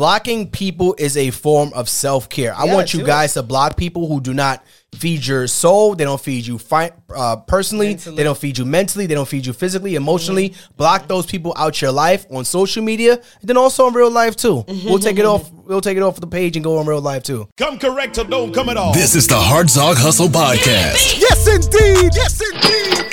blocking people is a form of self care. I Yeah, want you guys to block people who do not feed your soul. They don't feed you fi- uh, personally. Mentally. They don't feed you mentally. They don't feed you physically, emotionally. Block those people out your life on social media, and then also in real life too. We'll take it off. We'll take it off the page and go in real life too. Come correct or don't come at all. This is the Hartzog Hustle Podcast. yes, indeed. Yes, indeed.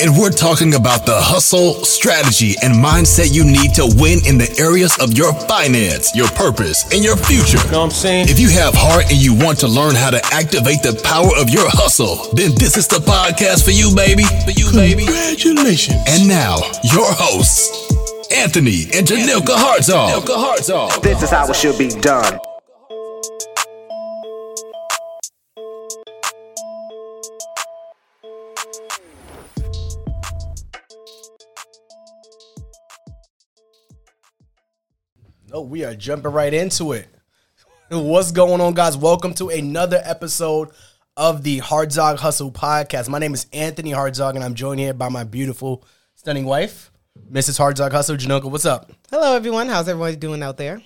And we're talking about the hustle, strategy, and mindset you need to win in the areas of your finance, your purpose, and your future. You Know what I'm saying? If you have heart and you want to learn how to activate the power of your hustle, then this is the podcast for you, baby. For you, baby. Congratulations. And now, your hosts, Anthony and Janilka Hartzog. Hartzog. This is how it should be done. Oh, we are jumping right into it. What's going on, guys? Welcome to another episode of the Hartzog Hustle podcast. My name is Anthony Hartzog, and I'm joined here by my beautiful, stunning wife, Mrs. Hartzog Hustle. Janoka, what's up? Hello, everyone. How's everybody doing out there?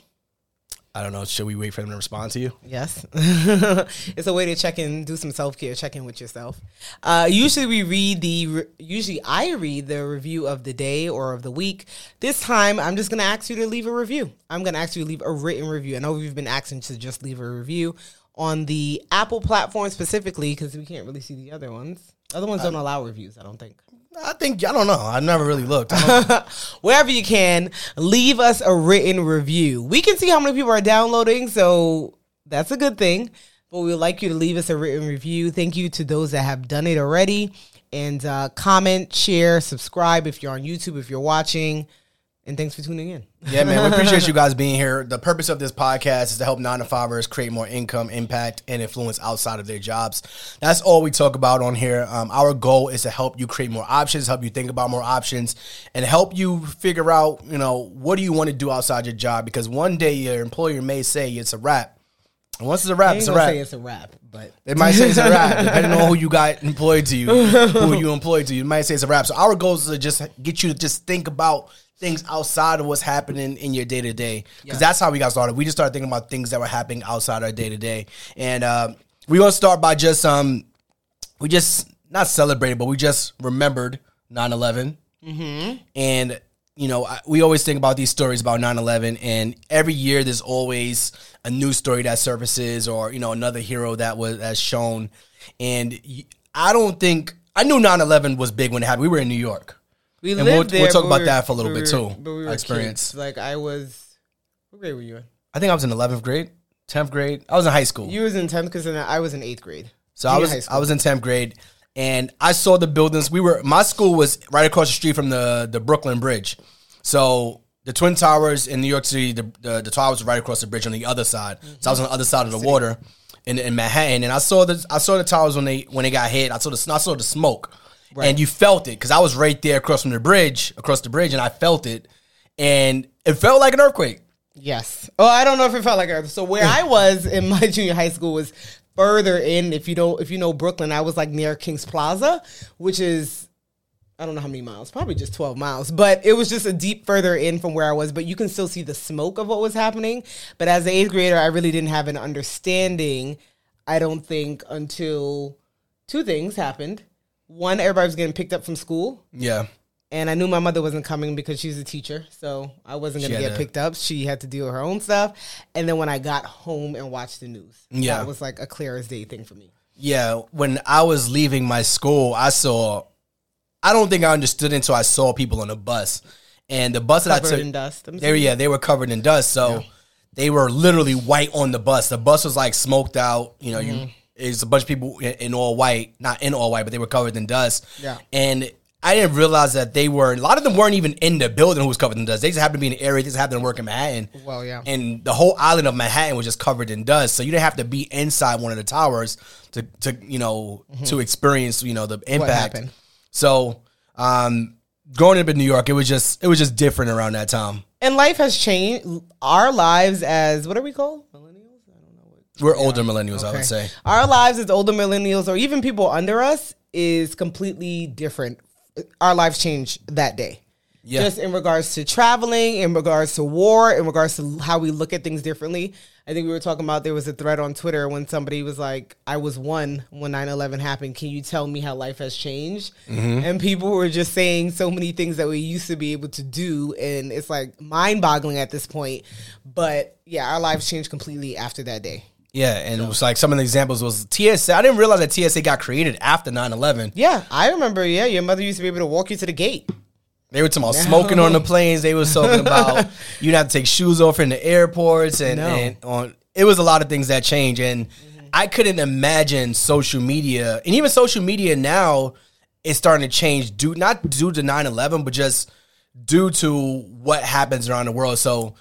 I don't know. Should we wait for them to respond to you? Yes. it's a way to check in, do some self care, check in with yourself. Uh, usually, we read the, re- usually, I read the review of the day or of the week. This time, I'm just going to ask you to leave a review. I'm going to ask you to leave a written review. I know we've been asking to just leave a review on the Apple platform specifically because we can't really see the other ones. Other ones don't allow reviews, I don't think. I think I don't know. I never really looked. Wherever you can, leave us a written review. We can see how many people are downloading, so that's a good thing. But we would like you to leave us a written review. Thank you to those that have done it already. And uh, comment, share, subscribe if you're on YouTube, if you're watching. And thanks for tuning in. yeah, man. We appreciate you guys being here. The purpose of this podcast is to help nine to fivers create more income, impact, and influence outside of their jobs. That's all we talk about on here. Um, our goal is to help you create more options, help you think about more options, and help you figure out, you know, what do you want to do outside your job? Because one day your employer may say it's a wrap. And once it's a wrap, it's a wrap. say it's a wrap, but They might say it's a wrap, depending on who you got employed to you, who you employed to you. They might say it's a wrap. So our goal is to just get you to just think about things outside of what's happening in your day to day, because that's how we got started. We just started thinking about things that were happening outside our day to day, and uh, we gonna start by just um, we just not celebrated, but we just remembered 9-11. And, you know, I, we always think about these stories about 9 11, and every year there's always a new story that surfaces or, you know, another hero that was that's shown. And I don't think, I knew 9 11 was big when it happened. We were in New York. We And lived we'll- there. we'll talk about we that for a little but bit, were- too, But we were experience. kids. Like I was, what grade were you in? I think I was in 11th grade, 10th grade. I was in high school. You was in tenth because I was in eighth grade. So I was I was in tenth grade, and I saw the buildings. We were my school was right across the street from the the Brooklyn Bridge, so the Twin Towers in New York City, the the, the towers were right across the bridge on the other side. So I was on the other side of the water in, in Manhattan, and I saw the I saw the towers when they when they got hit. I saw the I saw the smoke, and you felt it because I was right there across from the bridge, across the bridge, and I felt it, and it felt like an earthquake. Yes. Oh, I don't know if it felt like Earth. So where I was in my junior high school was further in. If you don't, if you know Brooklyn, I was like near Kings Plaza, which is I don't know how many miles, probably just twelve miles, but it was just a deep further in from where I was. But you can still see the smoke of what was happening. But as an eighth grader, I really didn't have an understanding. I don't think until two things happened. One, everybody was getting picked up from school. Yeah, And I knew my mother wasn't coming because she's a teacher, so I wasn't gonna get to- picked up. She had to deal with her own stuff. And then when I got home and watched the news, Yeah. that was like a clear as day thing for me. Yeah, when I was leaving my school, I saw. I don't think I understood until I saw people on the bus, and the bus that I Covered took, in dust. I'm they were yeah, they were covered in dust, so they were literally white on the bus. The bus was like smoked out. You know, you Mm-hmm. It's a bunch of people in, all white, not in all white, but they were covered in dust. Yeah. and I didn't realize that they were. A lot of them weren't even in the building who was covered in dust. They just happened to be in the area. They just happened to work in Manhattan. Well, yeah. And the whole island of Manhattan was just covered in dust, so you didn't have to be inside one of the towers to, to you know, to experience you know the impact. So, um, growing up in New York, it was just it was just different around that time. And life has changed. Our lives as what are we called? Millennials? I don't know what. We're older millennials, I would say. Our lives as older millennials or even people under us is completely different. Our lives changed that day. Yeah. Just in regards to traveling, in regards to war, in regards to how we look at things differently. I think we were talking about there was a thread on Twitter when somebody was like, I was one when 9 11 happened. Can you tell me how life has changed? Mm-hmm. And people were just saying so many things that we used to be able to do. And it's like mind boggling at this point. But yeah, our lives changed completely after that day. Yeah, and it was like some of the examples was TSA. I didn't realize that TSA got created after 9-11. Yeah, I remember. Yeah, your mother used to be able to walk you to the gate. They were talking about smoking on the planes. They were talking about you would have to take shoes off in the airports and, No. and on. It was a lot of things that changed, and mm-hmm. I couldn't imagine social media and even social media now is starting to change due not due to 9-11, but just due to what happens around the world. So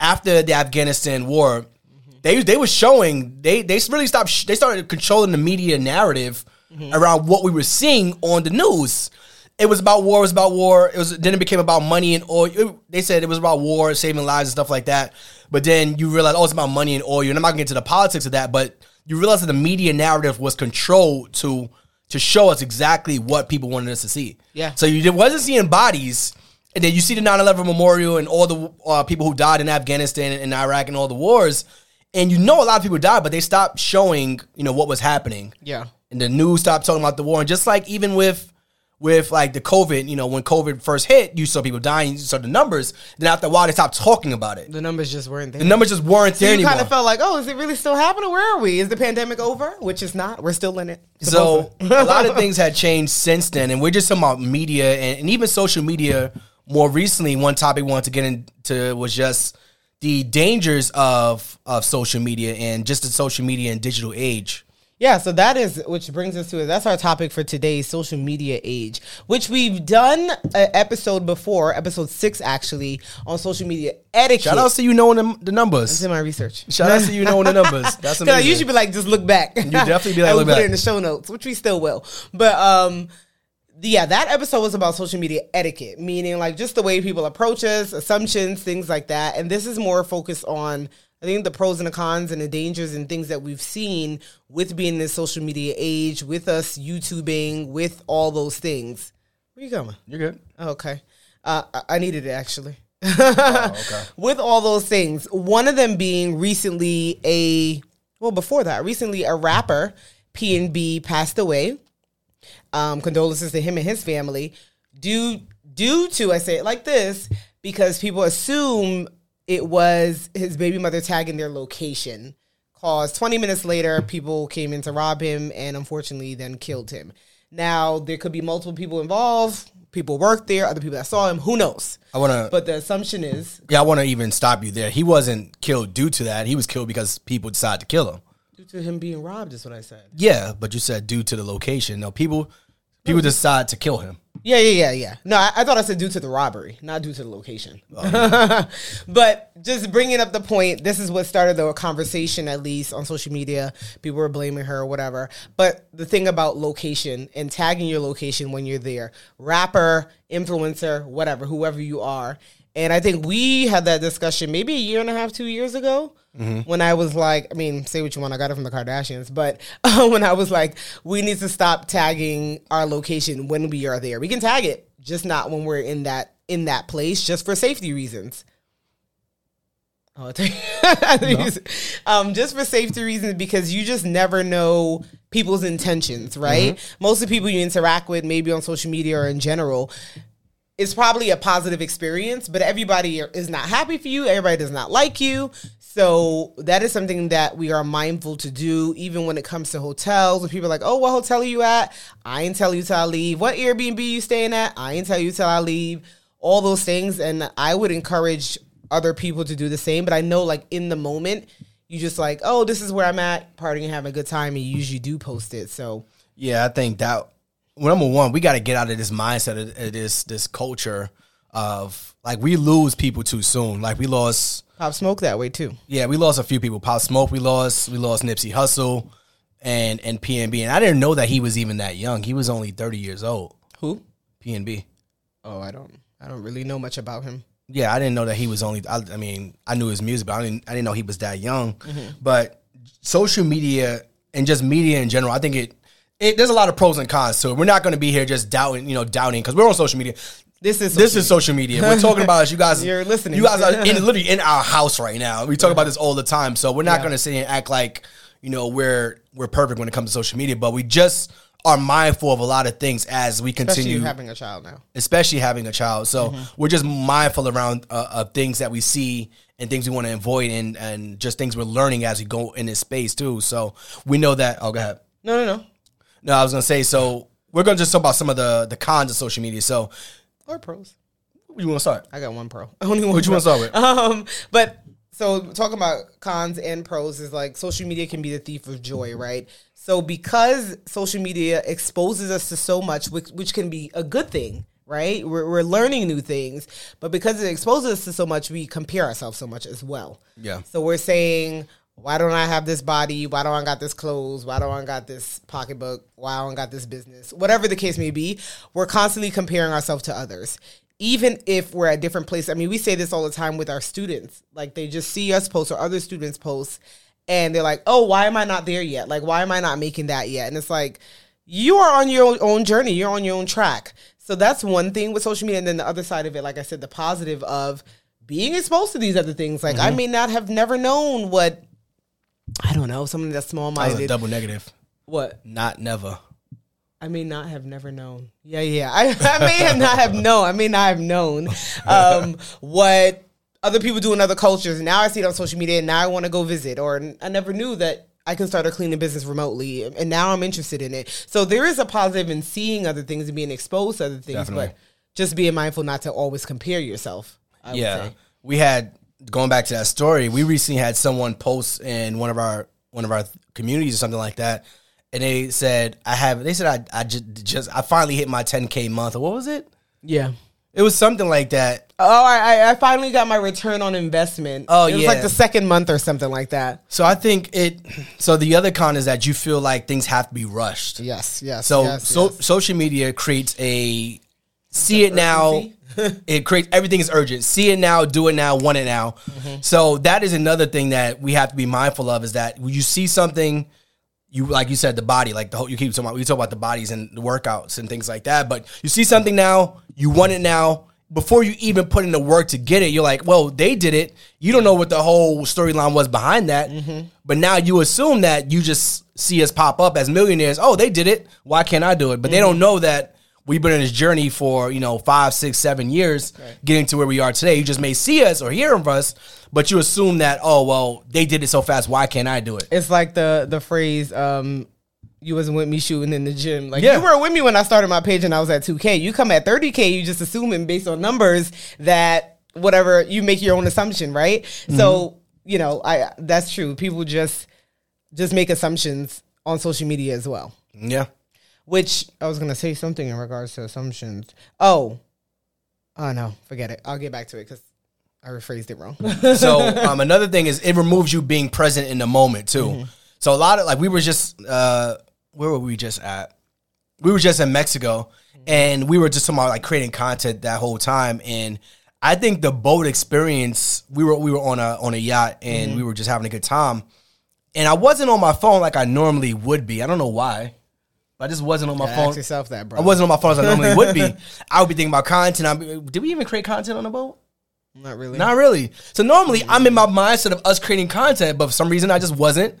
after the Afghanistan war, they they were showing they they really stopped. sh- They started controlling the media narrative around what we were seeing on the news. It was about war. It was about war. It was then it became about money and oil. It- they said it was about war, saving lives and stuff like that. But then you realize, oh, it's about money and oil. And I'm not gonna get to the politics of that, but you realize that the media narrative was controlled to to show us exactly what people wanted us to see. Yeah. So you wasn't seeing bodies, and then you see the 9/11 memorial and all the uh, people who died in Afghanistan and Iraq and all the wars, and you know a lot of people died, but they stopped showing you know what was happening. Yeah. And the news stopped talking about the war, and just like even with with like the COVID, you know, when COVID first hit, you saw people dying, you saw the numbers. Then after a while, they stopped talking about it. The numbers just weren't there. The numbers just weren't so there you kind of felt like, oh, is it really still happening? Where are we? Is the pandemic over? Which is not. We're still in it. So a lot of things had changed since then, and we're just talking about media and, and even social media. More recently, one topic we wanted to get into was just the dangers of of social media and just the social media and digital age. Yeah, so that is which brings us to it. That's our topic for today's social media age, which we've done an episode before, episode six actually, on social media etiquette. Shout out to you knowing the, the numbers. in my research. Shout out to you knowing the numbers. That's Because I amazing. usually be like, just look back. You definitely be like, look we put back. it in the show notes, which we still will. But um, yeah, that episode was about social media etiquette, meaning like just the way people approach us, assumptions, things like that. And this is more focused on, I think, the pros and the cons and the dangers and things that we've seen with being in this social media age, with us YouTubing, with all those things. Where you going? You're good. Oh, okay. Uh, I- I needed it actually. Oh, okay. With all those things, one of them being recently a well before that, recently a rapper PNB passed away. Um, condolences to him and his family. Due due to I say it like this because people assume it was his baby mother tagging their location. Cause 20 minutes later, people came in to rob him and unfortunately then killed him. Now, there could be multiple people involved. People worked there, other people that saw him. Who knows? I want to. But the assumption is Yeah, I want to even stop you there. He wasn't killed due to that. He was killed because people decided to kill him. Due to him being robbed, is what I said. Yeah, but you said due to the location. No, people people decide to kill him. Yeah, yeah, yeah, yeah. No, I, I thought I said due to the robbery, not due to the location. Oh, but just bringing up the point, this is what started the conversation, at least on social media. People were blaming her or whatever. But the thing about location and tagging your location when you're there, rapper, influencer, whatever, whoever you are. And I think we had that discussion maybe a year and a half, two years ago. Mm-hmm. When I was like, I mean, say what you want, I got it from the Kardashians, but uh, when I was like, we need to stop tagging our location when we are there. We can tag it, just not when we're in that in that place, just for safety reasons. Oh, I think- I think you said- um, just for safety reasons because you just never know people's intentions, right? Mm-hmm. Most of the people you interact with, maybe on social media or in general, it's probably a positive experience, but everybody is not happy for you. Everybody does not like you. So that is something that we are mindful to do, even when it comes to hotels. When people are like, "Oh, what hotel are you at?" I ain't tell you till I leave. What Airbnb you staying at? I ain't tell you till I leave. All those things, and I would encourage other people to do the same. But I know, like in the moment, you just like, "Oh, this is where I'm at, partying having a good time," and you usually do post it. So Yeah, I think that well, number one, we got to get out of this mindset of, of this this culture of like we lose people too soon. Like we lost, pop smoke that way too. yeah, we lost a few people. Pop Smoke, we lost, we lost Nipsey Hussle, and and PNB, and I didn't know that he was even that young. He was only thirty years old. Who? PNB. Oh, I don't. I don't really know much about him. Yeah, I didn't know that he was only. I, I mean, I knew his music, but I didn't. I didn't know he was that young. Mm-hmm. But social media and just media in general, I think it. It, there's a lot of pros and cons to it. We're not going to be here just doubting, you know, doubting because we're on social media. This is This is social media. We're talking about is you guys. You're listening. You guys are in, literally in our house right now. We talk about this all the time, so we're not Yeah. going to sit here and act like you know we're we're perfect when it comes to social media. But we just are mindful of a lot of things as we especially continue, having a child now. especially having a child. So Mm-hmm. we're just mindful around uh, of things that we see and things we want to avoid, and and just things we're learning as we go in this space too. So we know that. Oh, go ahead. No, no, no. No, I was gonna say. So we're gonna just talk about some of the the cons of social media. So Or pros. you want to start? I got one pro. I Only one. What you wanna start with? Um, but so talking about cons and pros is like social media can be the thief of joy, right? So because social media exposes us to so much, which, which can be a good thing, right? We're, we're learning new things, but because it exposes us to so much, we compare ourselves so much as well. Yeah. So we're saying, why don't I have this body? Why don't I got this clothes? Why don't I got this pocketbook? Why don't I got this business? Whatever the case may be, we're constantly comparing ourselves to others. Even if we're at different places. I mean, we say this all the time with our students. Like they just see us post or other students post and they're like, oh, why am I not there yet? Like, why am I not making that yet? And it's like, you are on your own journey. You're on your own track. So that's one thing with social media. And then the other side of it, like I said, the positive of being exposed to these other things. Like I mm-hmm. may not have never known what I don't know, something that's small That was a double negative. What? Not never. I may not have never known. Yeah, yeah. I, I may have not have known. I may not have known um, what other people do in other cultures. Now I see it on social media, and now I want to go visit. Or I never knew that I can start a cleaning business remotely, and now I'm interested in it. So there is a positive in seeing other things and being exposed to other things, Definitely. but just being mindful not to always compare yourself. I would yeah, say. we had going back to that story. We recently had someone post in one of our one of our communities or something like that, and they said, "I have." They said, "I I just just I finally hit my 10k month." What was it? Yeah. It was something like that. Oh, I, I- finally got my return on investment. Oh, it was yeah. like the second month or something like that. So I think it. So the other con is that you feel like things have to be rushed. Yes, yes. So yes, so yes. social media creates a see it now. it creates everything is urgent. See it now, do it now, want it now. Mm-hmm. So that is another thing that we have to be mindful of is that when you see something, you like you said the body, like the whole you keep talking about we talk about the bodies and the workouts and things like that. But you see something now, you want it now. Before you even put in the work to get it, you're like, well, they did it. You don't know what the whole storyline was behind that. Mm-hmm. But now you assume that you just see us pop up as millionaires. Oh, they did it. Why can't I do it? But they Mm-hmm. don't know that we've been on this journey for, you know, five, six, seven years getting to where we are today. You just may see us or hear of us, but you assume that, oh, well, they did it so fast. Why can't I do it? it's like the the phrase um you wasn't with me shooting in the gym like Yeah. you were with me when i started my page and i was at 2k you come at 30k you just assuming based on numbers that whatever you make your own assumption right Mm-hmm. so you know i that's true people just just make assumptions on social media as well Yeah. Which i was gonna say something in regards to assumptions oh oh no forget it i'll get back to it because i rephrased it wrong So um, another thing is it removes you being present in the moment too. Mm-hmm. So a lot of like we were just uh, where were we just at? We were just in Mexico, Mm-hmm. and we were just talking about like creating content that whole time. And I think the boat experience we were we were on a on a yacht and Mm-hmm. we were just having a good time. And I wasn't on my phone like I normally would be. I don't know why. I just wasn't on my phone. ask yourself that bro I wasn't on my phone as I normally would be. I would be thinking about content. I'd did we even create content on the boat? not really Not really. So normally I'm in my mindset of us creating content, but for some reason I just wasn't.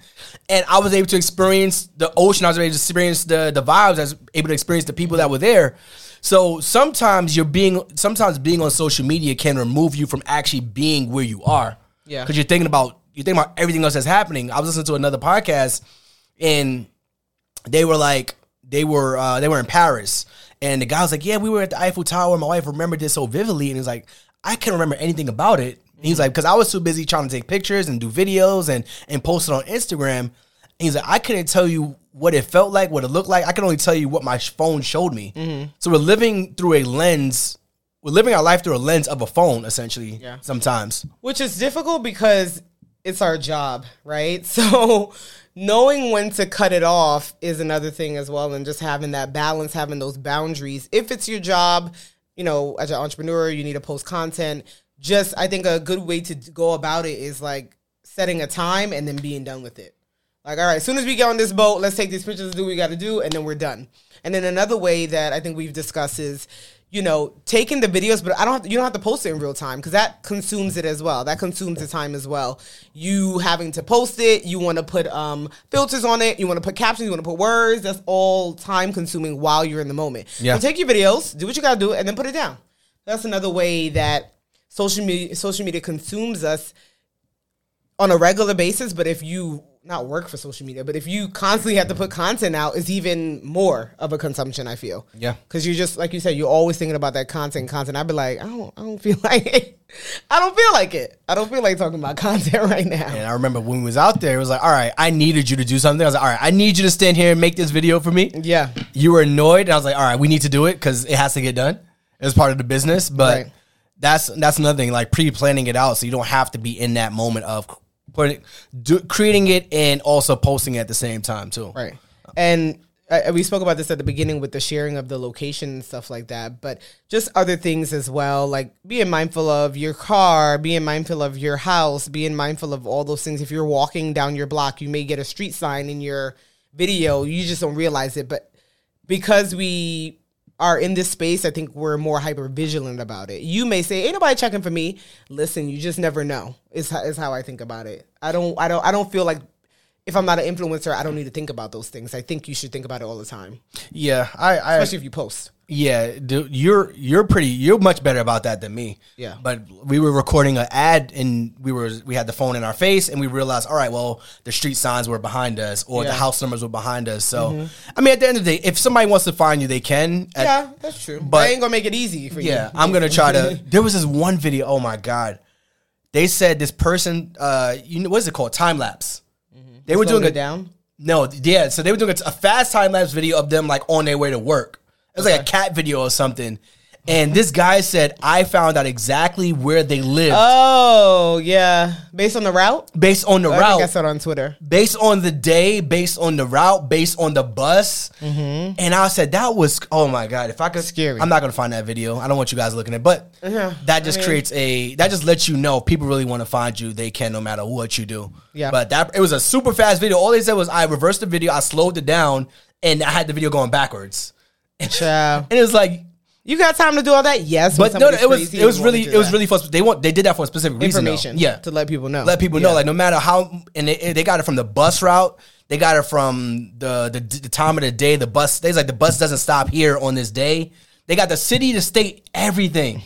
And I was able to experience the ocean. I was able to experience the the vibes. I was able to experience the people that were there. So sometimes you're being sometimes being on social media can remove you from actually being where you are. Yeah. Because you're thinking about you're thinking about everything else that's happening. I was listening to another podcast and they were like they were uh, they were in Paris, and the guy was like, "Yeah, we were at the Eiffel Tower. My wife remembered this so vividly." And he's like, "I can't remember anything about it." And he's like, "Because I was too busy trying to take pictures and do videos and and post it on Instagram." And he's like, "I couldn't tell you what it felt like, what it looked like. I can only tell you what my phone showed me." So we're living through a lens. We're living our life through a lens of a phone, essentially. Yeah. Sometimes. which is difficult because it's our job, right? So knowing when to cut it off is another thing as well, and just having that balance, having those boundaries. If it's your job, you know, as an entrepreneur, you need to post content. Just, I think a good way to go about it is like setting a time and then being done with it. Like, all right, as soon as we get on this boat, let's take these pictures, do what we got to do, and then we're done. And then another way that I think we've discussed is you know, taking the videos, but I don't. Have to, you don't have to post it in real time because that consumes it as well. That consumes the time as well. You having to post it. You want to put um, filters on it. You want to put captions. You want to put words. That's all time consuming while you're in the moment. Yeah. So take your videos, do what you gotta do, and then put it down. That's another way that social media social media consumes us on a regular basis. But if you not work for social media, but if you constantly have to put content out, it's even more of a consumption. I feel. Yeah. Because you're just like you said, you're always thinking about that content. Content. I'd be like, I don't, I don't feel like it. I don't feel like it. I don't feel like talking about content right now. And I remember when we was out there, it was like, all right, I needed you to do something. I was like, all right, I need you to stand here and make this video for me. Yeah. You were annoyed, and I was like, all right, we need to do it because it has to get done. It's part of the business, but Right. that's that's another thing, like pre-planning it out, so you don't have to be in that moment of putting, do, creating it and also posting at the same time too. Right. And we spoke about this at the beginning with the sharing of the location and stuff like that, but just other things as well, like being mindful of your car, being mindful of your house, being mindful of all those things. If you're walking down your block, you may get a street sign in your video, you just don't realize it. But because we are in this space, I think we're more hyper vigilant about it. You may say, "Ain't nobody checking for me." Listen, you just never know. Is how, is how I think about it. I don't. I don't. I don't feel like if I'm not an influencer, I don't need to think about those things. I think you should think about it all the time, Yeah, I, I especially if you post. Yeah, dude, you're you're pretty you're much better about that than me. Yeah. But we were recording an ad and we were we had the phone in our face and we realized, all right, well, the street signs were behind us or the Yeah. Mm-hmm. house numbers were behind us. So I mean at the end of the day, if somebody wants to find you, they can. At- yeah, that's true. But I ain't gonna make it easy for you. yeah, I'm gonna try to. There was this one video. Oh my god, they said this person. Uh, you know what is it called? Time lapse. They were doing it a down. no, yeah. So they were doing a, a fast time lapse video of them like on their way to work. It was like a cat video or something. And this guy said, I found out exactly where they lived Oh yeah, based on the route. based on the I think I route, saw it on Twitter. based on the day, based on the route, based on the bus. And I said, that was, oh my God, if I could, Mm-hmm. Scary. I'm not going to find that video. I don't want you guys looking at it. But Yeah, that just I mean- creates a, that just lets you know people really want to find you, they can no matter what you do. Yeah. But that, it was a super fast video. All they said was, I reversed the video, I slowed it down, and I had the video going backwards. Child. And it was like, You got time to do all that? Yes, but no, no, it was it was really it was really for they want they did that for a specific reason. though. information. Yeah, to let people know. let people know like no matter how and they, they got it from the bus route they got it from the, the the time of the day the bus they like the bus doesn't stop here on this day they got the city the state everything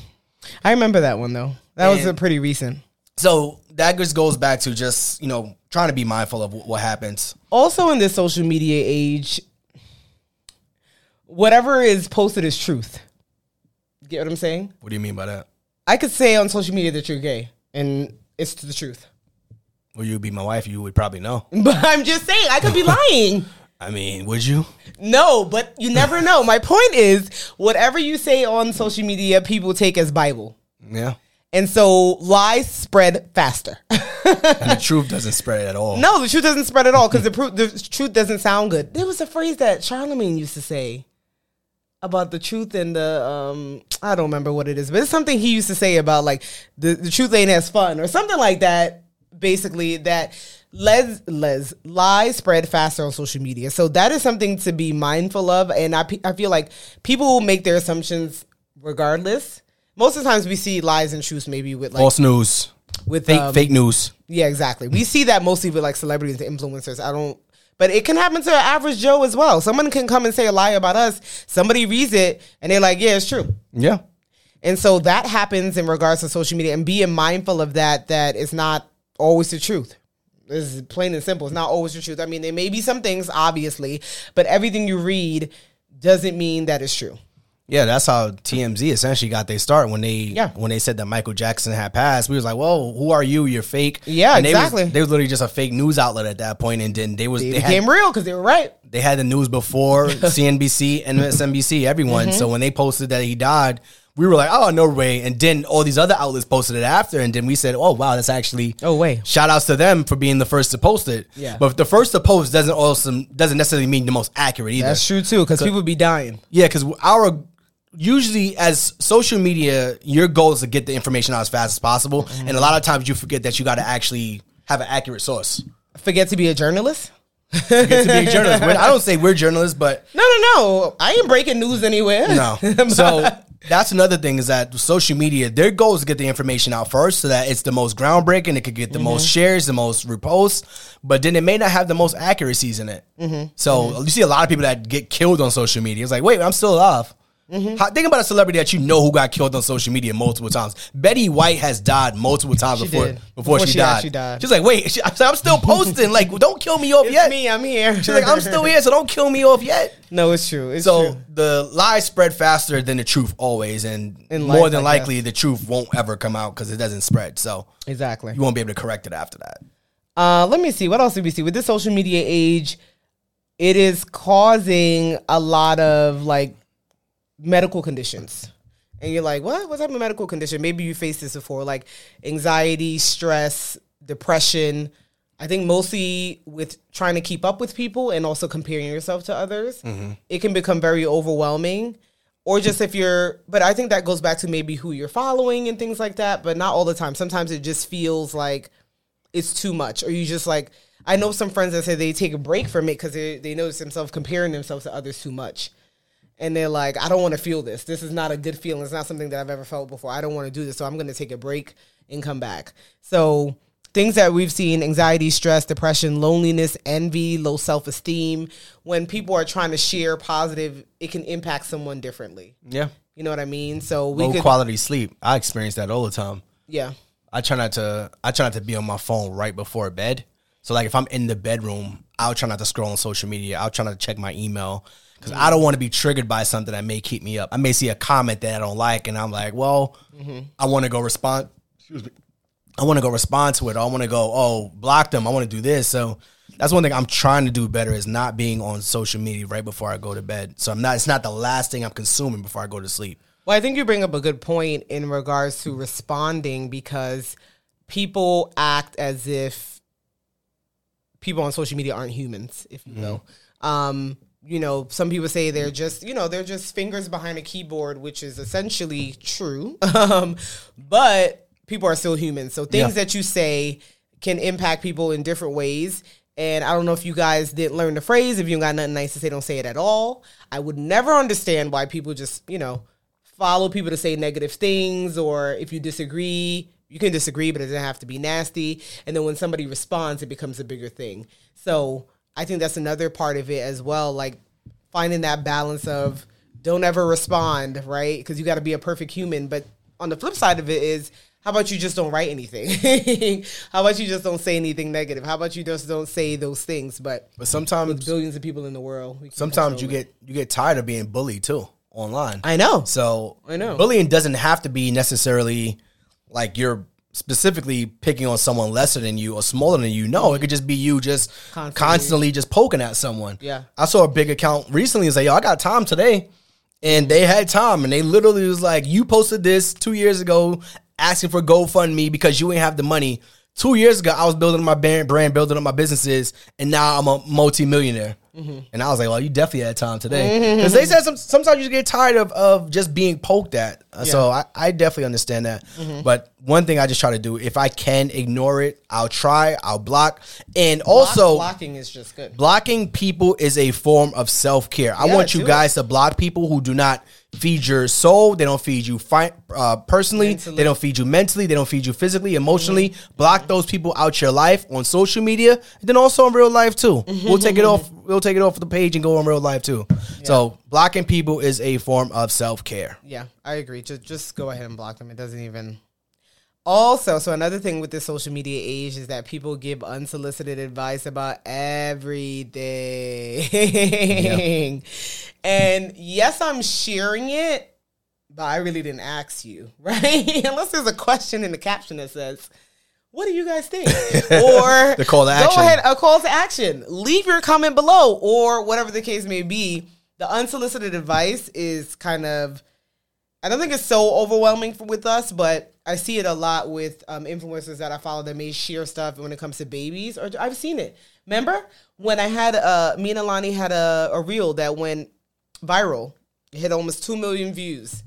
I remember that one though. That was a pretty recent. so that just goes back to just you know trying to be mindful of what happens also in this social media age, whatever is posted is truth. Get what I'm saying? what do you mean by that I could say on social media that you're gay, and it's the truth. well you would be my wife you would probably know But I'm just saying, I could be lying. I mean would you No, but you never know. My point is, whatever you say on social media, people take as Bible. yeah And so lies spread faster. and the truth doesn't spread at all no, the truth doesn't spread at all because the, pro- the truth doesn't sound good. There was a phrase that Charlemagne used to say about the truth and the um I don't remember what it is, but it's something he used to say about like the, the truth ain't as fun or something like that. Basically, that les les lies spread faster on social media, so that is something to be mindful of. And I I feel like people will make their assumptions regardless. Most of the times we see lies and truths maybe with like false news with fake um, fake news yeah, exactly. We see that mostly with like celebrities and influencers. I don't, but it can happen to an average Joe as well. Someone can come and say a lie about us. Somebody reads it and they're like, yeah, it's true. yeah And so that happens in regards to social media and being mindful of that, that it's not always the truth. This is plain and simple. It's not always the truth. I mean, there may be some things, obviously, but everything you read doesn't mean that it's true. Yeah, that's how TMZ essentially got their start when they Yeah. when they said that Michael Jackson had passed. We was like, "Whoa, who are you? You're fake." Yeah, And they exactly. Was, they was literally just a fake news outlet at that point, and then they was It they became had, real because they were right. they had the news before CNBC MSNBC, everyone. Mm-hmm. So when they posted that he died, we were like, "Oh no way!" And then all these other outlets posted it after, and then we said, "Oh wow, that's actually Oh, wait. Shout outs to them for being the first to post it. Yeah. but the first to post doesn't also doesn't necessarily mean the most accurate either. That's true too, because people be dying. Yeah, because our usually as social media, your goal is to get the information out as fast as possible, Mm-hmm. and a lot of times you forget that you got to actually have an accurate source. Forget to be a journalist. forget to be a journalist. I don't say we're journalists, but No, no, no. I ain't breaking news anywhere. no. So that's another thing is that social media, their goal is to get the information out first so that it's the most groundbreaking. It could get the Mm-hmm. most shares, the most reposts, but then it may not have the most accuracies in it. Mm-hmm. So you see a lot of people that get killed on social media. It's like, wait, I'm still alive. Mm-hmm. How, think about a celebrity that you know who got killed on social media multiple times. Betty White has died multiple times She before before, Before she, she died. died. She's like, wait, she, I'm still posting. like, don't kill me off It's yet. me. I'm here. She's like, I'm still here, so don't kill me off yet. No, it's true. It's So true. the lies spread faster than the truth always, and In more life, than I likely, guess. the truth won't ever come out because it doesn't spread. So Exactly. you won't be able to correct it after that. Uh, let me see. What else did we see? With this social media age, it is causing a lot of like medical conditions. And you're like, what? What type of medical condition? Maybe you faced this before, like anxiety, stress, depression. I think mostly with trying to keep up with people and also comparing yourself to others, mm-hmm. it can become very overwhelming. Or just if you're, but I think that goes back to maybe who you're following and things like that, but not all the time. Sometimes it just feels like it's too much or you just like i know some friends that say they take a break from it because they, they notice themselves comparing themselves to others too much and they're like i don't want to feel this this is not a good feeling it's not something that i've ever felt before i don't want to do this so i'm going to take a break and come back so things that we've seen anxiety stress depression loneliness envy low self-esteem when people are trying to share positive it can impact someone differently Yeah, you know what i mean so we low could quality sleep. I experience that all the time. yeah I try not to. I try not to be on my phone right before bed. So like if I'm in the bedroom, I'll try not to scroll on social media. I'll try not to check my email because I don't want to be triggered by something that may keep me up. I may see a comment that I don't like, and I'm like, well, I want to go respond. Excuse me. I want to go respond to it. I want to go, oh, block them. I want to do this. So that's one thing I'm trying to do better is not being on social media right before I go to bed. So I'm not. It's not the last thing I'm consuming before I go to sleep. Well, I think you bring up a good point in regards to responding because people act as if people on social media aren't humans, if you know. Um, you know, some people say they're just, you know, they're just fingers behind a keyboard, which is essentially true. um, but people are still human. So things Yeah. that you say can impact people in different ways. And I don't know if you guys didn't learn the phrase. If you got nothing nice to say, don't say it at all. I would never understand why people just, you know, follow people to say negative things or if you disagree, you can disagree, but it doesn't have to be nasty. And then when somebody responds, it becomes a bigger thing. So I think that's another part of it as well. Like finding that balance of don't ever respond, right? Because you got to be a perfect human. But on the flip side of it is, how about you just don't write anything? how about you just don't say anything negative? How about you just don't say those things? But But sometimes, billions of people in the world, sometimes you it. get you get tired of being bullied too online. I know. So I know. bullying doesn't have to be necessarily like you're specifically picking on someone lesser than you or smaller than you. No, it could just be you just Constantly. constantly, just poking at someone. Yeah. I saw a big account recently and say, yo, I got time today. And they had time and they literally was like, You posted this two years ago asking for GoFundMe because you ain't have the money. Two years ago, I was building my brand, brand building up my businesses, and now I'm a multi-millionaire. And I was like, well, you definitely had time today. Mm-hmm. Because they said some, sometimes you get tired of, of just being poked at. Uh, So I, I definitely understand that. Mm-hmm. But one thing I just try to do, if I can ignore it, I'll try, I'll block. And also, blocking is just good. blocking people is a form of self care. I want you guys to block people who do not feed your soul. They don't feed you fi- uh, personally. Mentally. They don't feed you mentally. They don't feed you physically, emotionally. Mm-hmm. Block mm-hmm. those people out your life on social media, and then also in real life too. Mm-hmm. We'll take it off. We'll take it off the page and go in real life too. So blocking people is a form of self care. Yeah, I agree. Just just go ahead and block them. It doesn't even. Also, so another thing with this social media age is that people give unsolicited advice about everything. And yes, I'm sharing it, but I really didn't ask you, right? Unless there's a question in the caption that says, what do you guys think? Or The call to action. Go ahead, a call to action. Leave your comment below, or whatever the case may be. The unsolicited advice is kind of, I don't think it's so overwhelming for, with us, but I see it a lot with um, influencers that I follow that may share stuff when it comes to babies. Or I've seen it. Remember when I had uh, me and Alani had a, a reel that went viral, it hit almost two million views.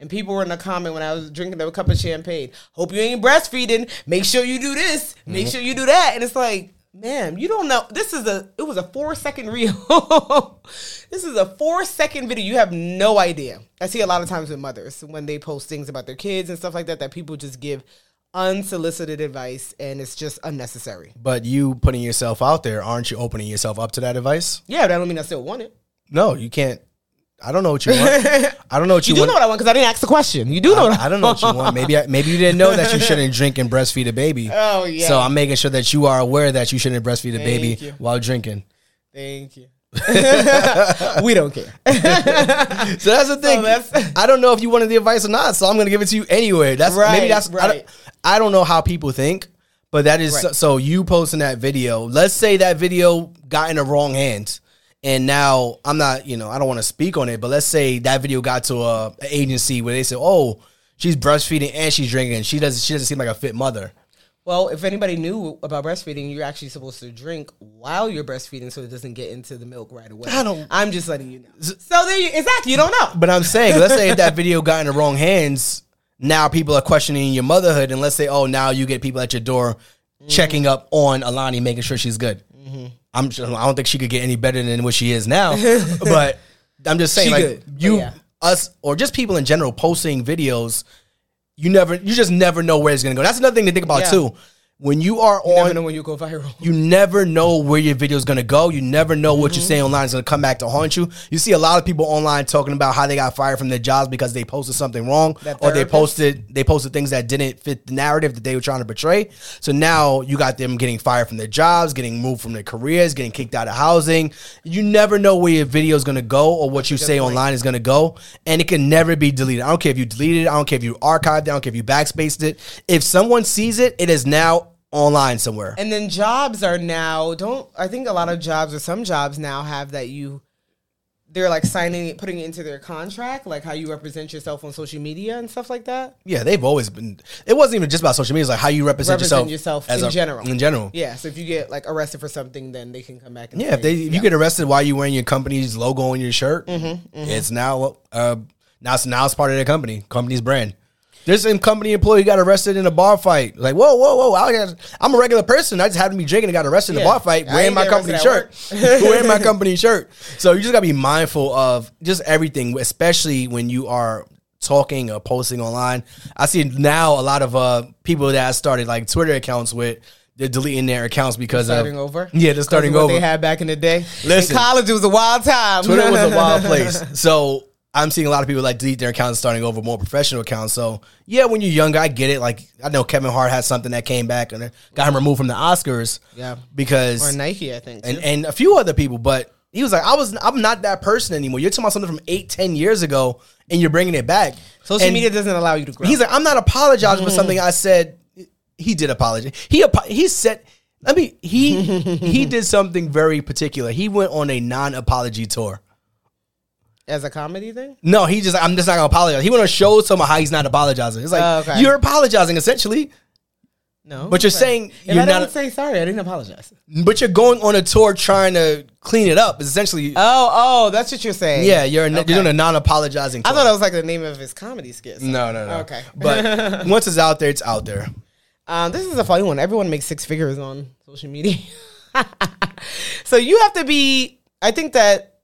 And people were in the comment when I was drinking a cup of champagne. Hope you ain't breastfeeding. Make sure you do this. Make sure you do that. And it's like, ma'am, you don't know. This is a it was a four second reel. this is a four second video. You have no idea. I see a lot of times with mothers when they post things about their kids and stuff like that that people just give unsolicited advice and it's just unnecessary. But you putting yourself out there, aren't you opening yourself up to that advice? Yeah, but that don't mean I still want it. No, you can't. I don't know what you want. I don't know what you, You do want. know what I want because I didn't ask the question. You do know. what I, I don't know what you want. Maybe I, maybe you didn't know that you shouldn't drink and breastfeed a baby. Oh, yeah. So I'm making sure that you are aware that you shouldn't breastfeed a baby you. while drinking. Thank you. we don't care. So that's the thing. that's- I don't know if you wanted the advice or not, so I'm going to give it to you anyway. That's right, maybe Right, that's I, don't, I don't know how people think, but that is so, Right. so you posting that video. Let's say that video got in the wrong hands. And now I'm not, you know, I don't want to speak on it, but let's say that video got to a, agency where they said, "Oh, she's breastfeeding and she's drinking. She doesn't. She doesn't seem like a fit mother." Well, if anybody knew about breastfeeding, you're actually supposed to drink while you're breastfeeding so it doesn't get into the milk right away. I don't- I'm just letting you know. So there you exactly, you don't know. But I'm saying, let's say if that video got in the wrong hands, now people are questioning your motherhood, and let's say, oh, now you get people at your door checking up on Alani, making sure she's good. Mm-hmm. I'm, sure- I don't think she could get any better than what she is now, but I'm just saying, She like good, but you, yeah. us, or just people in general posting videos, you never, you just never know where it's gonna go. That's another thing to think about Yeah. too. When you are You never on know when you go viral. you never know where your video is going to go. You never know what Mm-hmm. you say online is going to come back to haunt you. You see a lot of people online talking about how they got fired from their jobs because they posted something wrong or they posted they posted things that didn't fit the narrative that they were trying to portray. So now you got them getting fired from their jobs, getting moved from their careers, getting kicked out of housing. You never know where your video is going to go or what you say online is going to go, and it can never be deleted. I don't care if you deleted it. I don't care if you archived it. I don't care if you backspaced it. If someone sees it, it is now online somewhere. And then jobs are now don't I think a lot of jobs or some jobs now have that you they're like signing it, putting it into their contract, like how you represent yourself on social media and stuff like that. Yeah, they've always been. It wasn't even just about social media. It's like how you represent, Represent yourself, yourself in a- general. In general, Yeah, so if you get like arrested for something, then they can come back and yeah. If they if you get arrested while you're wearing your company's logo on your shirt, Mm-hmm, it's now uh now it's now it's part of their company, company's brand. There's some company employee got arrested in a bar fight. Like, whoa, whoa, whoa! I I'm a regular person. I just happened to be drinking and got arrested in a bar fight wearing my company shirt. wearing my company shirt. So you just gotta be mindful of just everything, especially when you are talking or posting online. I see now a lot of uh people that I started like Twitter accounts with they're deleting their accounts because starting of over. Yeah, they're starting what over. they had back in the day. Listen. in college, it was a wild time. Twitter was a wild place. So I'm seeing a lot of people like delete their accounts, starting over more professional accounts. So yeah, when you're younger, I get it. Like I know Kevin Hart had something that came back and got him removed from the Oscars. Yeah. because or Nike, I think. and too. and a few other people, but he was like, I was, I'm not that person anymore. You're talking about something from eight, ten years ago, and you're bringing it back. social And media doesn't allow you to grow. He's like, I'm not apologizing for something I said. He did apologize. He he said, let me. He he did something very particular. He went on a non-apology tour. As a comedy thing. No, he just I'm just not gonna apologize. He went on a show about how he's not apologizing. It's like Oh, okay. you're apologizing essentially, No, but you're saying if you're I not. don't say sorry, I didn't apologize. but you're going on a tour trying to clean it up. It's essentially Oh, oh, that's what you're saying. yeah. You're a, Okay. you're doing a non-apologizing. I Tour. thought that was like the name of his comedy skit. no, no, no. Okay. but once it's out there, it's out there. Um, this is a funny one. Everyone makes six figures on social media. so you have to be, I think that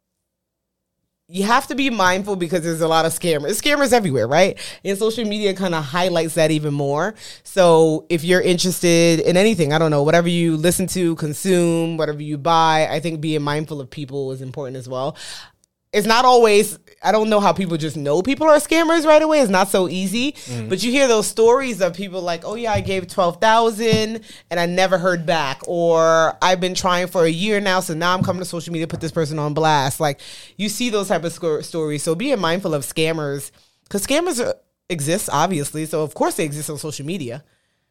you have to be mindful because there's a lot of scammers. Scammers everywhere, right? And social media kind of highlights that even more. So if you're interested in anything, I don't know, whatever you listen to, consume, whatever you buy, I think being mindful of people is important as well. It's not always, I don't know how people just know people are scammers right away. It's not so easy. Mm-hmm. But you hear those stories of people like, oh yeah, I gave 12,000 and I never heard back. Or I've been trying for a year now. So now I'm coming to social media, to put this person on blast. Like you see those type of sco- stories. So being mindful of scammers, because scammers are, exist, obviously. So of course they exist on social media.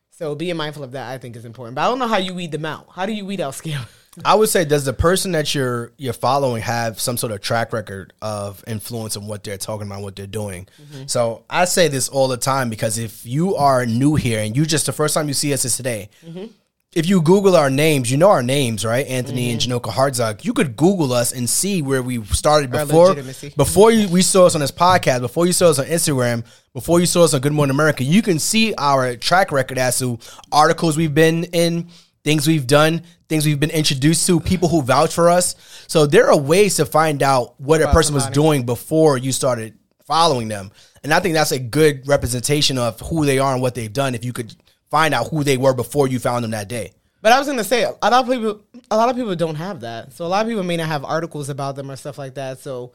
So being mindful of that, I think, is important. But I don't know how you weed them out. How do you weed out scammers? I would say, does the person that you're you're following have some sort of track record of influence on what they're talking about, what they're doing? Mm-hmm. So I say this all the time because if you are new here and you just the first time you see us is today, mm-hmm. if you Google our names, you know our names, right? Anthony and mm-hmm. Janoka Hartzog. You could Google us and see where we started before before you we saw us on this podcast, before you saw us on Instagram, before you saw us on Good Morning America. You can see our track record as to articles we've been in, things we've done, things we've been introduced to, people who vouch for us. So there are ways to find out what a About person was doing before you started following them. And I think that's a good representation of who they are and what they've done if you could find out who they were before you found them that day. But I was gonna say a lot of people, a lot of people don't have that. So a lot of people may not have articles about them or stuff like that. So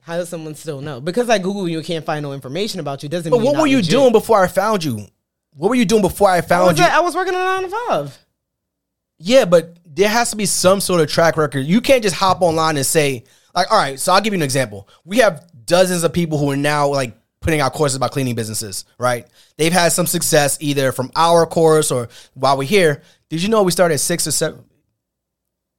how does someone still know? Because I Google you can't find no information about you doesn't. But mean what were you legit. doing before I found you? What were you doing before I I found was, you? at- I was working a nine to five. Yeah, but there has to be some sort of track record. You can't just hop online and say, like, all right, so I'll give you an example. We have dozens of people who are now like putting out courses about cleaning businesses, right? They've had some success either from our course or while we're here. Did you know we started at six or seven?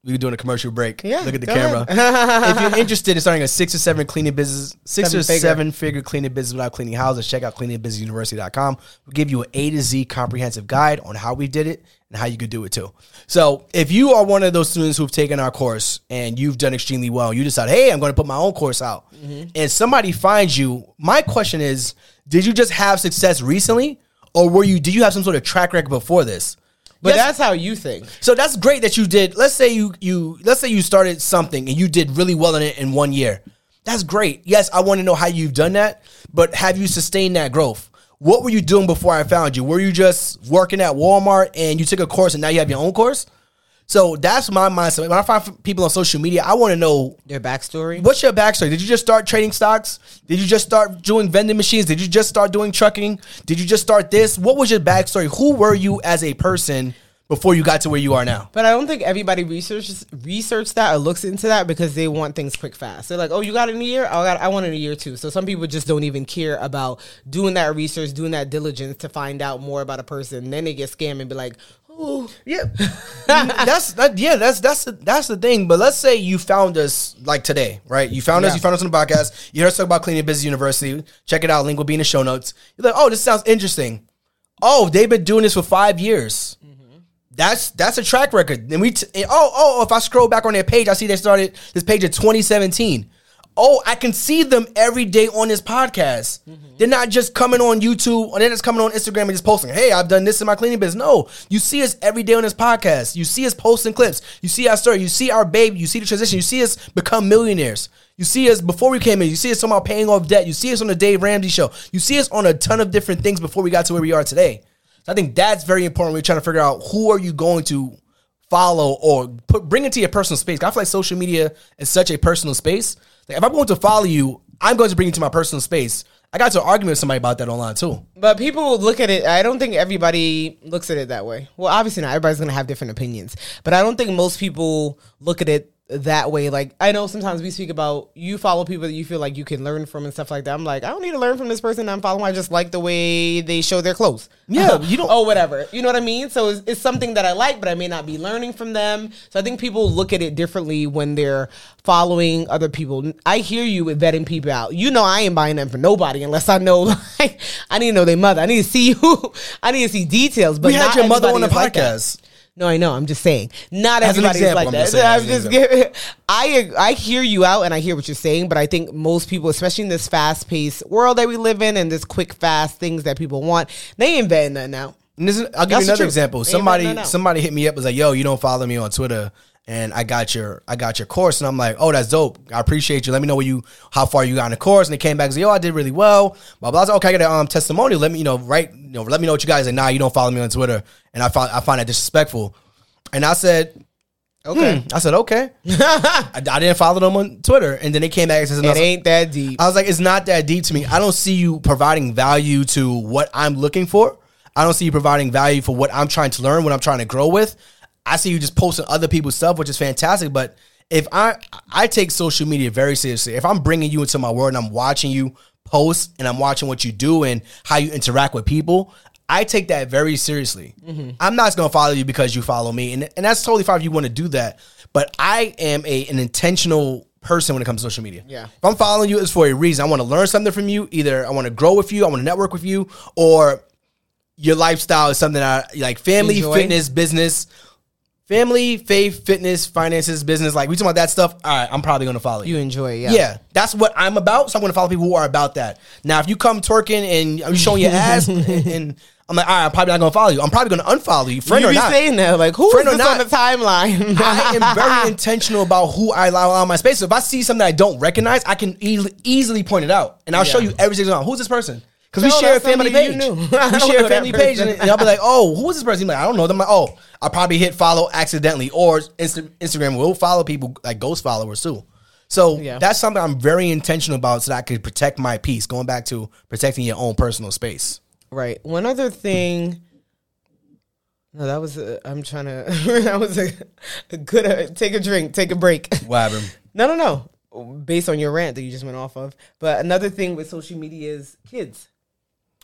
We were doing a commercial break. Yeah, Look at the camera. if you're interested in starting a six or seven cleaning business, six Seven or figure. seven figure cleaning business without cleaning houses, check out cleaningbusinessuniversity.com. We'll give you an A to Z comprehensive guide on how we did it and how you could do it too. So if you are one of those students who've taken our course and you've done extremely well, you decide, hey, I'm going to put my own course out, mm-hmm. and somebody finds you, my question is, did you just have success recently? Or were you? Did you have some sort of track record before this? But Yes, that's how you think. so that's great that you did. Let's say you you let's say you started something and you did really well in it in one year. That's great. Yes, I want to know how you've done that, but have you sustained that growth? What were you doing before I found you? Were you just working at Walmart and you took a course and now you have your own course? So that's my mindset. When I find people on social media, I want to know Their backstory. what's your backstory. Did you just start trading stocks? Did you just start doing vending machines? Did you just start doing trucking? Did you just start this? What was your backstory? Who were you as a person before you got to where you are now? But I don't think everybody researches research that or looks into that because they want things quick fast. They're like, "Oh, you got it in a year? Oh, I got I want it in a year too." So some people just don't even care about doing that research, doing that diligence to find out more about a person. Then they get scammed and be like, "Oh, Yeah, that's that. Yeah, that's that's the, that's the thing. But let's say you found us like today, right? You found us. You found us on the podcast. You heard us talk about Cleaning Business University. Check it out. Link will be in the show notes. You're like, oh, this sounds interesting. Oh, they've been doing this for five years. Mm-hmm. That's that's a track record. And we t- and, oh oh if I scroll back on their page, I see they started this page in 2017. Oh, I can see them every day on this podcast. Mm-hmm. They're not just coming on YouTube or they're just coming on Instagram and just posting, hey, I've done this in my cleaning business. No, you see us every day on this podcast. You see us posting clips. You see our story. You see our baby. You see the transition. You see us become millionaires. You see us before we came in. You see us talking about paying off debt. You see us on the Dave Ramsey show. You see us on a ton of different things before we got to where we are today. So I think that's very important. We're trying to figure out who are you going to follow or put bring into your personal space. I feel like social media is such a personal space. Like if I'm going to follow you, I'm going to bring you to my personal space. I got to an argument with somebody about that online too. But people look at it. I don't think everybody looks at it that way. Well, obviously not. Everybody's gonna have different opinions. But I don't think most people look at it that way. Like I know sometimes we speak about you follow people that you feel like you can learn from and stuff like that. I'm like, I don't need to learn from this person I'm following. I just like the way they show their clothes. Yeah, you don't- oh, whatever. You know what I mean? So it's, it's something that I like, but I may not be learning from them. So I think people look at it differently when they're following other people. I hear you with vetting people out. You know, I ain't buying them for nobody unless I know. Like, I need to know their mother. I need to see who. I need to see details. But We had not your mother on the is like podcast. No, I know. I'm just saying. Not As an everybody is example, like I'm that. just saying, I'm just giving. I I hear you out, and I hear what you're saying. But I think most people, especially in this fast paced world that we live in, and this quick, fast things that people want, they ain't vetting that now. And this I'll give That's you another example. Somebody nothing to know. somebody hit me up was like, "Yo, you don't follow me on Twitter." And I got your I got your course, and I'm like, oh, that's dope. I appreciate you. Let me know where you how far you got in the course. And they came back and said, yo, I did really well. Blah blah. I was like, okay, I got a um, testimonial. Let me you know right you know let me know what you guys. Like, nah, you don't follow me on Twitter, and I find I find that disrespectful. And I said, Okay, I said, okay. I, I didn't follow them on Twitter, and then they came back and said, it ain't that deep. I was like, it's not that deep to me. I don't see you providing value to what I'm looking for. I don't see you providing value for what I'm trying to learn, what I'm trying to grow with. I see you just posting other people's stuff, which is fantastic. But if I I take social media very seriously, if I'm bringing you into my world and I'm watching you post and I'm watching what you do and how you interact with people, I take that very seriously. Mm-hmm. I'm not going to follow you because you follow me, and and that's totally fine if you want to do that. But I am a an intentional person when it comes to social media. Yeah. If I'm following you, it's for a reason. I want to learn something from you. Either I want to grow with you, I want to network with you, or your lifestyle is something I like family, Enjoy. fitness, business. Family, faith, fitness, finances, business, like we talking about that stuff. All right, I'm probably gonna follow you. You enjoy, it, yeah. Yeah, that's what I'm about. So I'm gonna follow people who are about that. Now, if you come twerking and I'm showing your ass, and, and I'm like, all right, I'm probably not gonna follow you. I'm probably gonna unfollow you, friend You or not. saying that like who is Friend or this on the timeline? I am very intentional about who I allow on my space. So if I see something I don't recognize, I can e- easily point it out, and I'll show you every single time. Who's this person? Because we No, share a family page. We share a family page, and, I'll be like, "Oh, who is this person?" Like, "I don't know them." Like, oh, I probably hit follow accidentally, or Insta- Instagram will follow people like ghost followers too. So Yeah. that's something I'm very intentional about, so that I could protect my peace. Going back to protecting your own personal space. Right. One other thing. No, that was. A, I'm trying to. that was a, a good. Uh, take a drink. Take a break. What happened? No, no, no. Based on your rant that you just went off of. But another thing with social media is kids,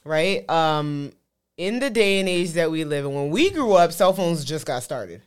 right? Um, in the day and age that we live in, when we grew up, cell phones just got started.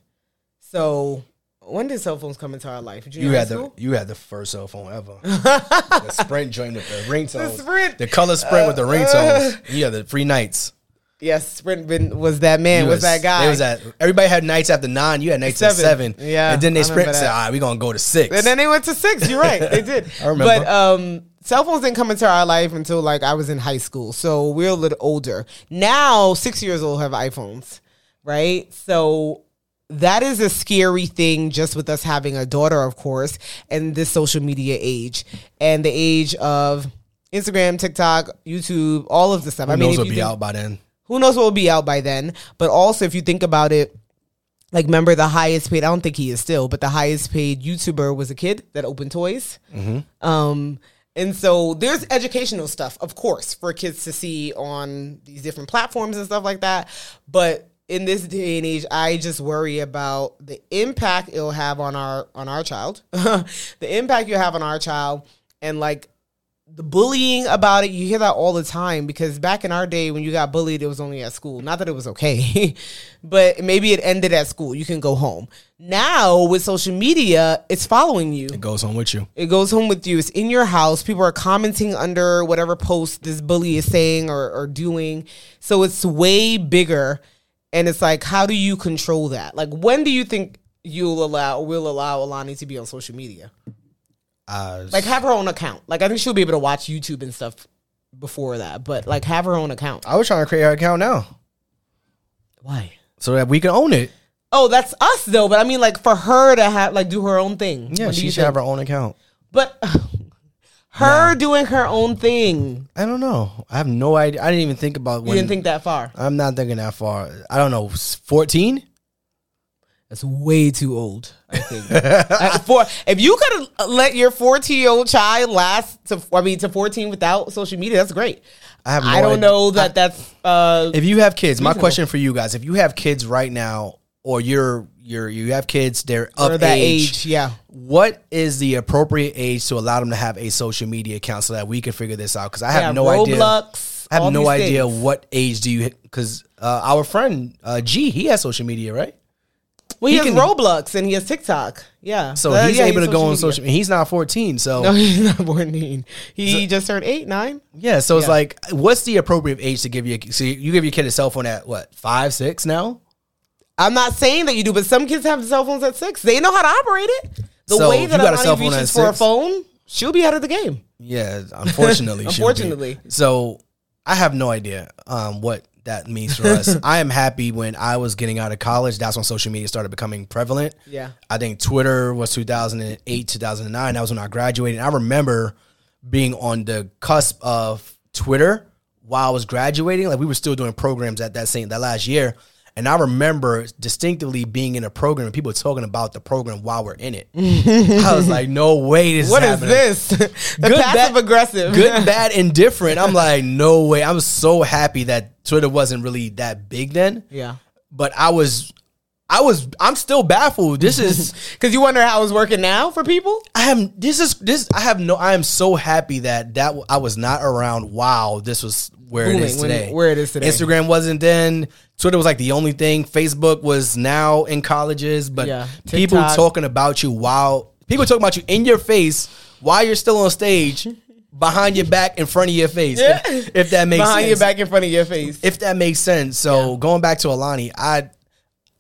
So when did cell phones come into our life? Junior You had the you had the first cell phone ever. the Sprint joint with the ringtones. The Sprint. The color Sprint with the ringtones. You had the free nights. Yes, Sprint been, was that man, You was, that guy. There was that. Everybody had nights after nine. You had nights at Seven. seven. Yeah, And then they Sprint said. "All right, we gonna go to six. And then they went to six. You're right. They did. I remember. But um, cell phones didn't come into our life until like I was in high school. So we're a little older. Now, six years old have iPhones, right? So that is a scary thing just with us having a daughter, of course, and this social media age and the age of Instagram, TikTok, YouTube, all of the stuff. Who I mean, knows will be think- out by then? who knows what will be out by then but also if you think about it like remember the highest paid i don't think he is still but the highest paid youtuber was a kid that opened toys um and so there's educational stuff of course for kids to see on these different platforms and stuff like that. But in this day and age i just worry about the impact it'll have on our on our child. The impact you have on our child. And like the bullying about it, you hear that all the time because back in our day when you got bullied, it was only at school. Not that it was okay, but maybe it ended at school. You can go home. Now with social media, it's following you. It goes home with you. It goes home with you. It's in your house. People are commenting under whatever post this bully is saying or, or doing. So it's way bigger. And it's like, how do you control that? Like, when do you think you'll allow, will allow Alani to be on social media? Uh, Like have her own account. Like I think she'll be able to watch YouTube and stuff before that. But like have her own account. I was trying to create her account now Why? so that we can own it. Oh, that's us though. But I mean, like for her to have like do her own thing. Yeah, What do she you should have her own account. But her doing her own thing. I don't know. I have no idea. I didn't even think about. You didn't think that far. I'm not thinking that far. I don't know. Fourteen. That's way too old. I think. Uh, for if you could let your 14 year old child last to I mean to 14 without social media, that's great. I have. No I don't idea. know that that's uh If you have kids, my question for you guys: If you have kids right now, or you're you're you have kids, they're or of that age, age. Yeah. What is the appropriate age to allow them to have a social media account so that we can figure this out? Because I have Yeah, no idea. Roblox, I have all no idea things. what age do you because uh, our friend uh, G he has social media right, Well, he, He has can- Roblox and he has TikTok. Yeah. so he's yeah, able to go on media. social. He's not fourteen, so No, he's not 14. He just turned eight, nine. yeah. So it's like, what's the appropriate age to give you? A, so you give your kid a cell phone at what five, six now? I'm not saying that you do, but some kids have cell phones at six. They know how to operate it. The So way that you got a cell phone reaches for a phone, she'll be out of the game. Yeah, unfortunately. Unfortunately. So I have no idea um, what that means for us. I am happy when I was getting out of college. That's when social media started becoming prevalent. Yeah. I think Twitter was 2008, 2009. That was when I graduated. I remember being on the cusp of Twitter while I was graduating. Like we were still doing programs at that same that last year. And I remember distinctively being in a program and people talking about the program while we're in it. I was like, no way this What is is happening this? Good, passive bad- aggressive. good, bad, indifferent. I'm like, no way. I was so happy that Twitter wasn't really that big then. Yeah. But I was, I was, I'm still baffled. This is, Because you wonder how it's working now for people? I am, this is, this, I have no, I am so happy that that I was not around. Wow, this was where it is Booming, when- today. where it is today. Instagram wasn't then. Twitter was like the only thing. Facebook was now in colleges, but Yeah. people talking about you while people talking about you in your face while you're still on stage, behind your back, in front of your face. Yeah. If, if that makes Behind sense. your back in front of your face. If that makes sense. So going back to Alani, I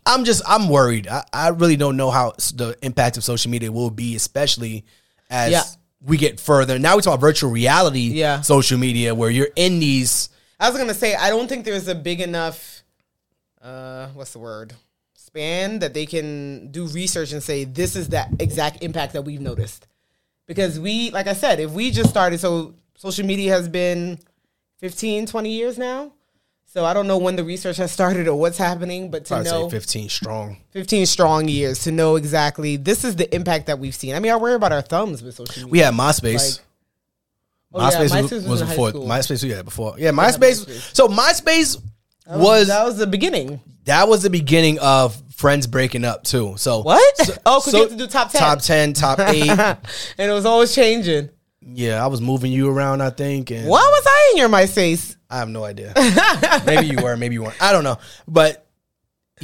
I'm just I'm worried. I, I really don't know how the impact of social media will be, especially as Yeah. we get further. Now we talk about virtual reality, Yeah. social media, where you're in these. I was gonna say I don't think there's a big enough uh what's the word span that they can do research and say this is that exact impact that we've noticed because we like I said if we just started so social media has been 15 20 years now so I don't know when the research has started or what's happening but to I'd know say 15 strong. 15 strong years to know exactly this is the impact that we've seen I mean I worry about our thumbs with social media We had MySpace. Like- Oh, yeah, MySpace, MySpace was, was was before. MySpace. We had before. Yeah, MySpace. MySpace. So MySpace That was that was the beginning that was the beginning of friends breaking up too. So What? so- Oh, 'cause you so have to do top 10. top ten, top eight. and it was always changing. yeah, I was moving you around. I think. And Why was I in your MySpace? I have no idea. maybe you were, maybe you weren't. I don't know. But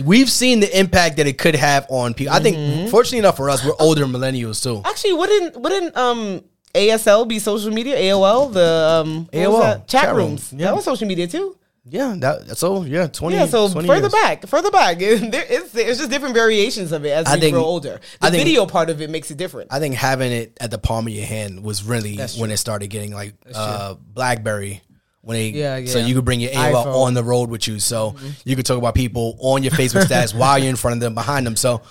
we've seen the impact that it could have on people. I Mm-hmm. think, fortunately enough for us, we're older millennials too. Actually, wouldn't wouldn't um ASL be social media? AOL, the um AOL, chat, chat rooms. room, yeah. That was social media too. Yeah, that so yeah, twenty. Yeah, so 20 further years. back, further back, there, it's it's just different variations of it as I we think- grow older. The think- video part of it makes it different. I think having it at the palm of your hand was really when it started getting like uh, BlackBerry. When they, Yeah, so you could bring your AOL iPhone. Mm-hmm. on the road with you, so you could talk about people on your Facebook status while you're in front of them, behind them. So,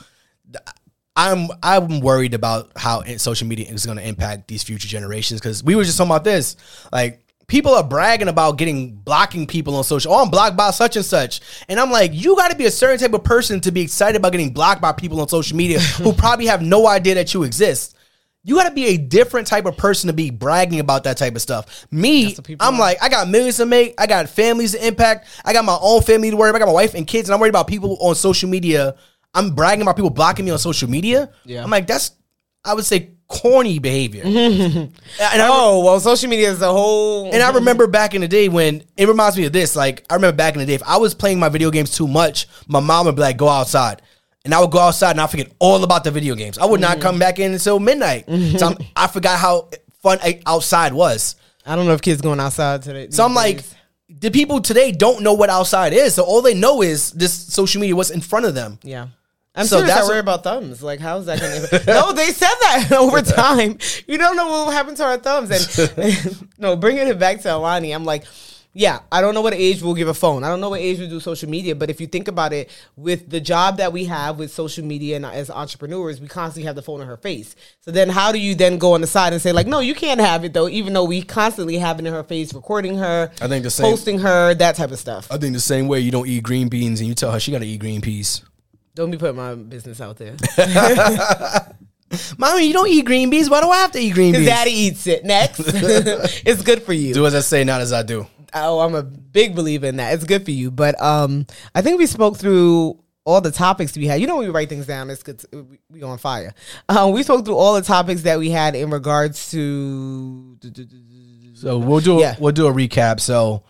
I'm I'm worried about how social media is going to impact these future generations because we were just talking about this, like. People are bragging about getting blocking people on social. Oh, I'm blocked by such and such, and I'm like, you got to be a certain type of person to be excited about getting blocked by people on social media who probably have no idea that you exist. You got to be a different type of person to be bragging about that type of stuff. Me, I'm are. like, I got millions to make. I got families to impact. I got my own family to worry about. I got my wife and kids, and I'm worried about people on social media. I'm bragging about people blocking me on social media. Yeah. I'm like, that's, I would say, corny behavior. and, I, oh well, social media is a whole. and I remember back in the day when it reminds me of this. Like, I remember back in the day, if I was playing my video games too much, my mom would be like, go outside. And I would go outside and I forget all about the video games. I would not mm-hmm. come back in until midnight. So I'm, I forgot how fun I- outside was. I don't know if kids going outside today. So I'm like, the people today don't know what outside is. So all they know is this social media, what's in front of them. Yeah. I'm So serious. I worry about thumbs. Like, how's that going to? no, they said that over time. You don't know what will happen to our thumbs. And no, bringing it back to Alani, I'm like, yeah, I don't know what age we'll give a phone. I don't know what age we'll do social media. But if you think about it, with the job that we have with social media and as entrepreneurs, we constantly have the phone in her face. So then, how do you then go on the side and say like, no, you can't have it though, even though we constantly have it in her face, recording her, I think the same- posting her, that type of stuff. I think the same way you don't eat green beans and you tell her she got to eat green peas. Don't be putting my business out there. Mommy, you don't eat green beans. Why do I have to eat green beans? daddy eats it. Next. it's good for you. Do as I say, not as I do. Oh, I'm a big believer in that. It's good for you. But um, I think we spoke through all the topics we had. You know, when we write things down, it's good. To, we, we on fire. Um, we spoke through all the topics that we had in regards to. So we'll do Yeah. we'll do a recap. So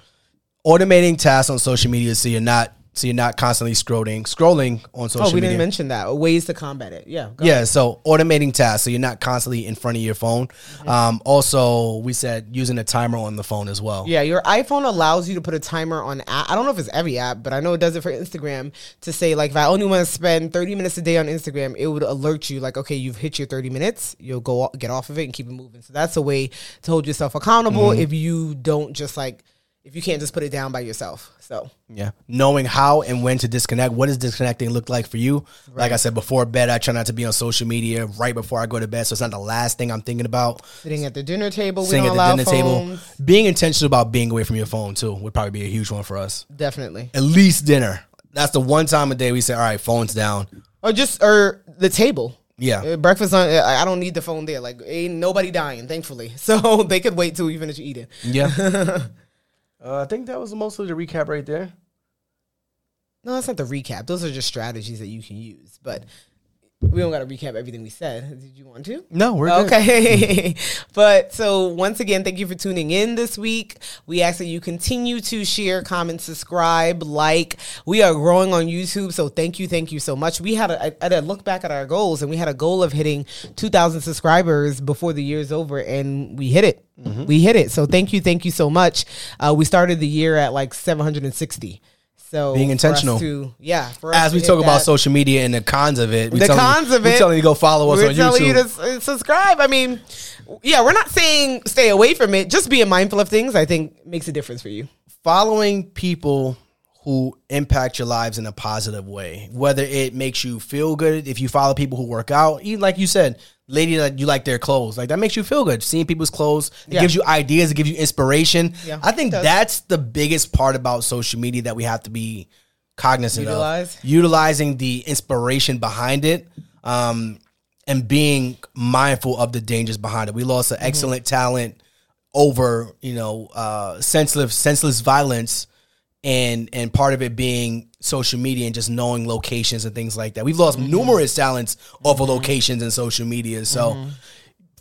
automating tasks on social media so you're not so you're not constantly scrolling scrolling on social media. Oh, we didn't mention that. Ways to combat it. Yeah. go yeah, so automating tasks so you're not constantly in front of your phone. Mm-hmm. Um, also, we said using a timer on the phone as well. Yeah, your iPhone allows you to put a timer on app. I don't know if it's every app, but I know it does it for Instagram to say like if I only want to spend 30 minutes a day on Instagram, it would alert you like okay, you've hit your 30 minutes. You'll go get off of it and keep it moving. So that's a way to hold yourself accountable if you don't just like if you can't just put it down by yourself. So Yeah. Knowing how and when to disconnect. What does disconnecting look like for you? Like I said before bed, I try not to be on social media right before I go to bed. So it's not the last thing I'm thinking about. sitting at the dinner table, we Sitting don't at allow the dinner phones. table. Being intentional about being away from your phone too would probably be a huge one for us. Definitely. At least dinner. That's the one time a day we say, all right, phone's down. Or just or the table. Yeah. Uh, Breakfast on. uh, I don't need the phone there. Like, ain't nobody dying, thankfully. So they could wait till you eat it. Yeah. uh, I think that was mostly the recap right there. No, that's not the recap. Those are just strategies that you can use. But we don't got to recap everything we said. Did you want to? No, we're good. Okay. but so once again, thank you for tuning in this week. We ask that you continue to share, comment, subscribe, like. We are growing on YouTube, so thank you, thank you so much. We had a, I had a look back at our goals, and we had a goal of hitting 2,000 subscribers before the year's over, and we hit it. We hit it. So thank you, thank you so much. Uh, we started the year at like 760. So Being intentional. to- yeah. For us As we talk about social media and the cons of it, we the telling you- cons of it. telling you to go follow us we're on telling YouTube. you to subscribe. I mean, yeah, we're not saying stay away from it. Just being mindful of things, I think, makes a difference for you. following people who impact your lives in a positive way, whether it makes you feel good, if you follow people who work out, even like you said, lady that you like their clothes, like that makes you feel good. Seeing people's clothes, it Yeah. gives you ideas, it gives you inspiration. Yeah, I think that's the biggest part about social media that we have to be cognizant Utilize. of. Utilizing the inspiration behind it. Um, and being mindful of the dangers behind it. We lost an Mm-hmm. excellent talent over, you know, uh, senseless senseless violence, and and part of it being social media and just knowing locations and things like that. We've lost Mm-hmm. numerous talents over locations and social media. So,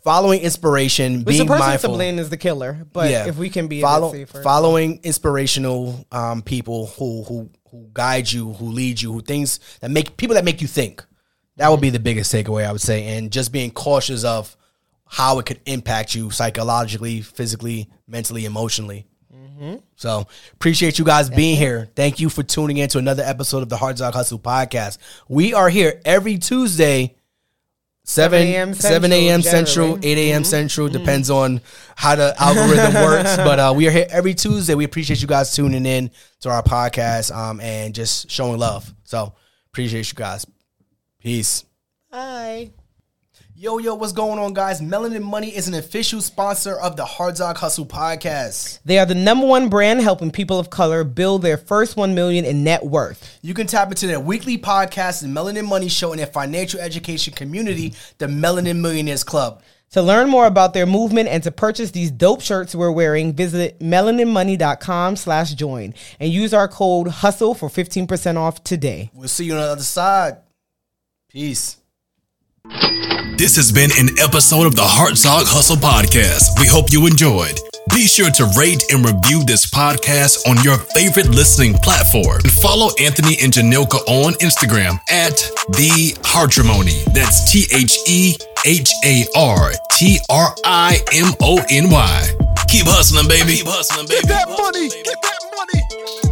following inspiration, Which being the person to blame is the killer. But if we can be follow, following inspirational um, people who who who guide you, who lead you, who things that make people that make you think. That would be the biggest takeaway, I would say, and just being cautious of how it could impact you psychologically, physically, mentally, emotionally. So appreciate you guys being here. Thank you for tuning in to another episode of the Hartzog Hustle podcast. We are here every Tuesday. 7 a.m. 7 a.m. Central, Central, generally. 8 a.m. Central. Depends on how the algorithm works. But uh, we are here every Tuesday. We appreciate you guys tuning in to our podcast um, and just showing love. So appreciate you guys. Peace. Bye. Yo, yo, what's going on, guys? Melanin Money is an official sponsor of the Hartzog Hustle podcast. They are the number one brand helping people of color build their first one million in net worth. You can tap into their weekly podcast, the Melanin Money Show, and their financial education community, the Melanin Millionaires Club. To learn more about their movement and to purchase these dope shirts we're wearing, visit melaninmoney.com slash join and use our code HUSTLE for 15% off today. We'll see you on the other side. Peace. This has been an episode of the Hartzog Hustle Podcast. We hope you enjoyed. Be sure to rate and review this podcast on your favorite listening platform. And follow Anthony and Janilka on Instagram at The Hartrimony. That's T H E H A R T R I M O N Y. Keep hustling, baby. Keep hustling, baby. Get that money. Get that money.